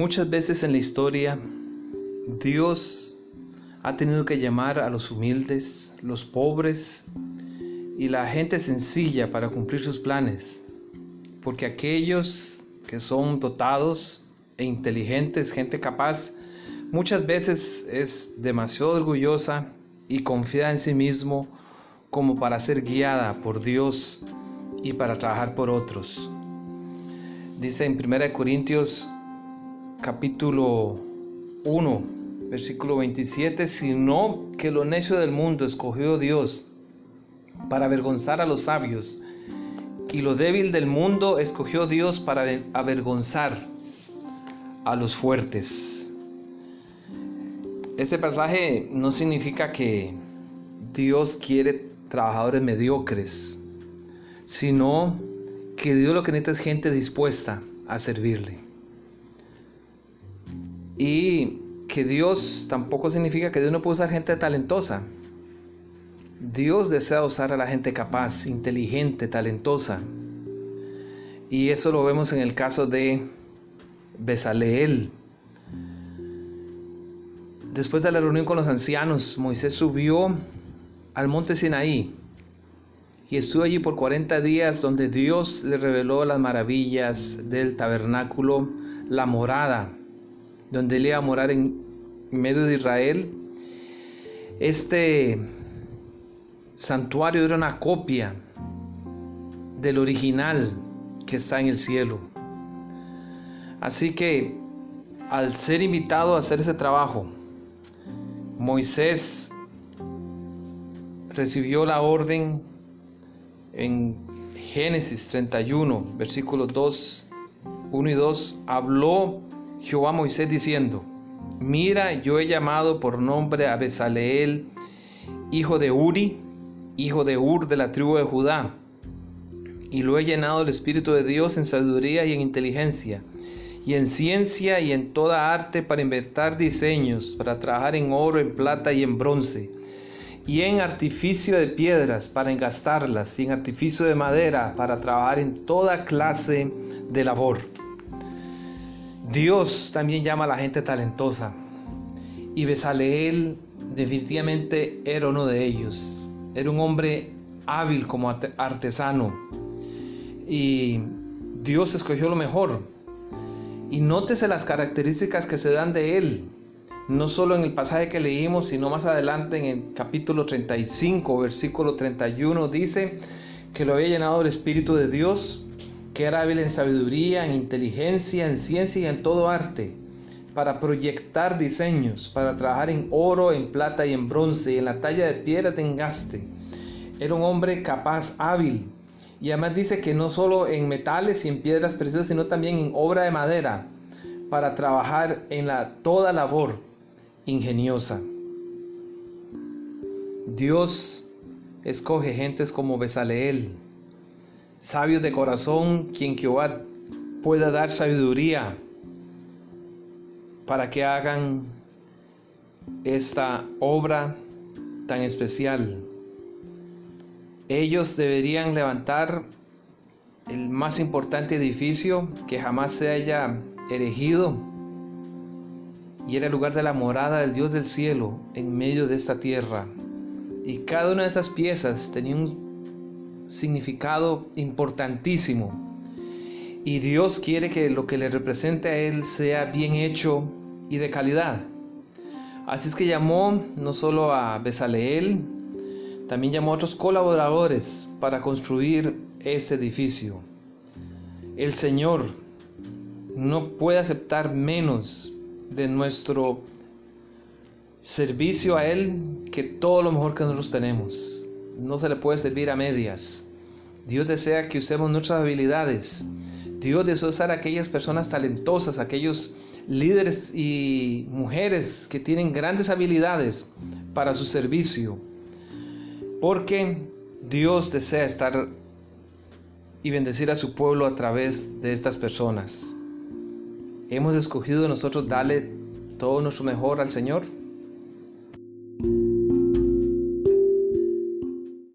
Muchas veces en la historia Dios ha tenido que llamar a los humildes, los pobres y la gente sencilla para cumplir sus planes, porque aquellos que son dotados e inteligentes, gente capaz, muchas veces es demasiado orgullosa y confía en sí mismo como para ser guiada por Dios y para trabajar por otros. Dice en 1 Corintios capítulo 1, versículo 27, sino que lo necio del mundo escogió Dios para avergonzar a los sabios, y lo débil del mundo escogió Dios para avergonzar a los fuertes. Este pasaje no significa que Dios quiere trabajadores mediocres, sino que Dios lo que necesita es gente dispuesta a servirle. Y que Dios tampoco significa que Dios no puede usar gente talentosa. Dios desea usar a la gente capaz, inteligente, talentosa. Y eso lo vemos en el caso de Besaleel. Después de la reunión con los ancianos, Moisés subió al monte Sinaí y estuvo allí por 40 días donde Dios le reveló las maravillas del tabernáculo, la morada donde él iba a morar en medio de Israel. Este santuario era una copia del original que está en el cielo. Así que al ser invitado a hacer ese trabajo, Moisés recibió la orden en Génesis 31, versículos 2, 1 y 2, habló Jehová Moisés diciendo, Mira, yo he llamado por nombre a Besaleel, hijo de Uri, hijo de Ur de la tribu de Judá, y lo he llenado del Espíritu de Dios en sabiduría y en inteligencia, y en ciencia y en toda arte para inventar diseños, para trabajar en oro, en plata y en bronce, y en artificio de piedras para engastarlas, y en artificio de madera para trabajar en toda clase de labor. Dios también llama a la gente talentosa. Y Besaleel definitivamente era uno de ellos. Era un hombre hábil como artesano. Y Dios escogió lo mejor. Y nótese las características que se dan de él. No solo en el pasaje que leímos, sino más adelante en el capítulo 35, versículo 31, dice que lo había llenado el Espíritu de Dios que era hábil en sabiduría, en inteligencia, en ciencia y en todo arte, para proyectar diseños, para trabajar en oro, en plata y en bronce, y en la talla de piedra de engaste. Era un hombre capaz, hábil, y además dice que no solo en metales y en piedras preciosas, sino también en obra de madera, para trabajar en la toda labor ingeniosa. Dios escoge gentes como Besaleel, sabios de corazón, quien Jehová pueda dar sabiduría para que hagan esta obra tan especial. Ellos deberían levantar el más importante edificio que jamás se haya erigido y era el lugar de la morada del Dios del cielo en medio de esta tierra. Y cada una de esas piezas tenía un significado importantísimo. Y Dios quiere que lo que le represente a Él sea bien hecho y de calidad. Así es que llamó no solo a Besaleel, también llamó a otros colaboradores para construir ese edificio. El Señor no puede aceptar menos de nuestro servicio a Él que todo lo mejor que nosotros tenemos no se le puede servir a medias. Dios desea que usemos nuestras habilidades. Dios desea usar a aquellas personas talentosas, aquellos líderes y mujeres que tienen grandes habilidades para su servicio. Porque Dios desea estar y bendecir a su pueblo a través de estas personas. Hemos escogido nosotros darle todo nuestro mejor al Señor.